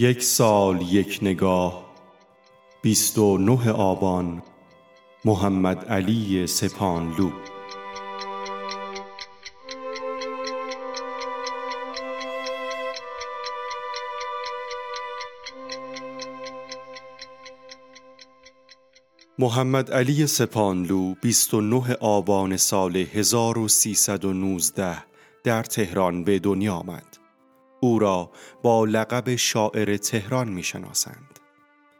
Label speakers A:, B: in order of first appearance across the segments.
A: یک سال یک نگاه بیست و نه آبان محمد علی سپانلو محمد علی سپانلو 29 آبان سال 1319 در تهران به دنیا آمد. او را با لقب شاعر تهران می شناسند.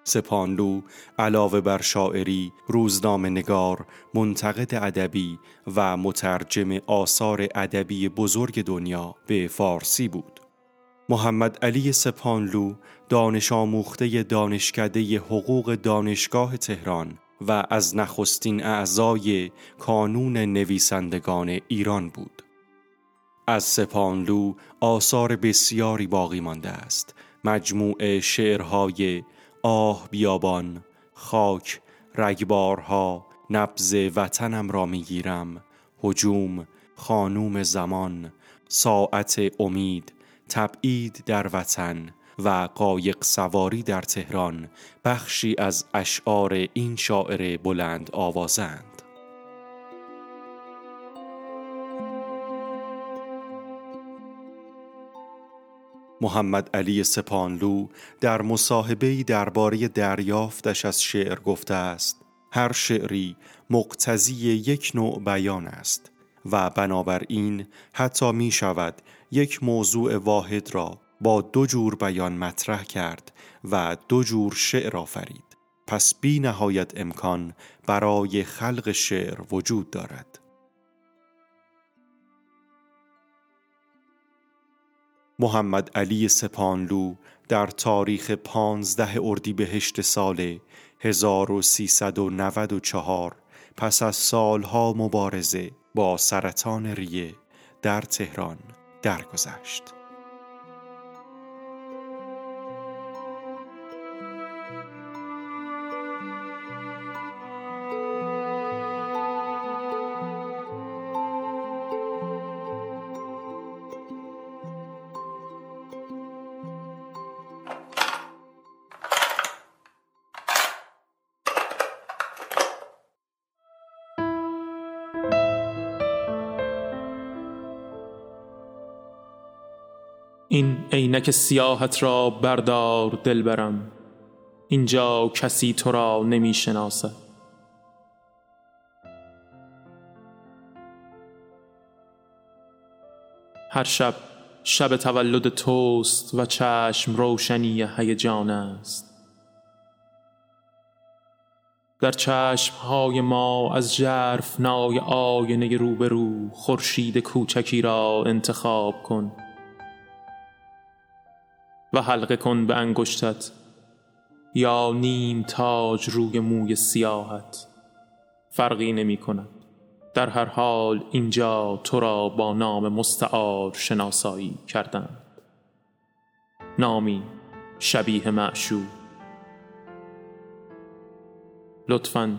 A: سپانلو علاوه بر شاعری، روزنامه نگار، منتقد ادبی و مترجم آثار ادبی بزرگ دنیا به فارسی بود. محمد علی سپانلو دانش آموخته دانشکده حقوق دانشگاه تهران و از نخستین اعضای کانون نویسندگان ایران بود. از سپانلو آثار بسیاری باقی مانده است. مجموعه شعرهای آه بیابان خاک رگبارها نبز وطنم را می‌گیرم. هجوم خانوم زمان ساعت امید تبعید در وطن و قایق سواری در تهران. بخشی از اشعار این شاعر بلند آوازند. محمد علی سپانلو در مصاحبه‌ای درباره دریافتش از شعر گفته است هر شعری مقتضی یک نوع بیان است و بنابراین حتی می شود یک موضوع واحد را با دو جور بیان مطرح کرد و دو جور شعر آفرید. پس بی نهایت امکان برای خلق شعر وجود دارد. محمد علی سپانلو در تاریخ پانزده اردیبهشت سال 1394 پس از سالها مبارزه با سرطان ریه در تهران درگذشت.
B: این عینک سیاحت را بردار دلبرم. اینجا کسی تو را نمی شناسد. هر شب شب تولد توست و چشم روشنی هیجان است. در چشم های ما از جرف نای آینه روبرو خورشید کوچکی را انتخاب کن. و حلقه کن به انگشتت یا نیم تاج روی موی سیاحت فرقی نمی کند. در هر حال اینجا تو را با نام مستعار شناسایی کردند نامی شبیه معشوق. لطفا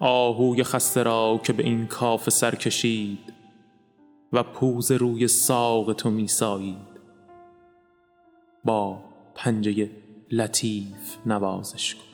B: آهوی خسته را که به این کاف سر کشید و پوز روی ساق تو میسایید با پنجه لطیف نوازش کن.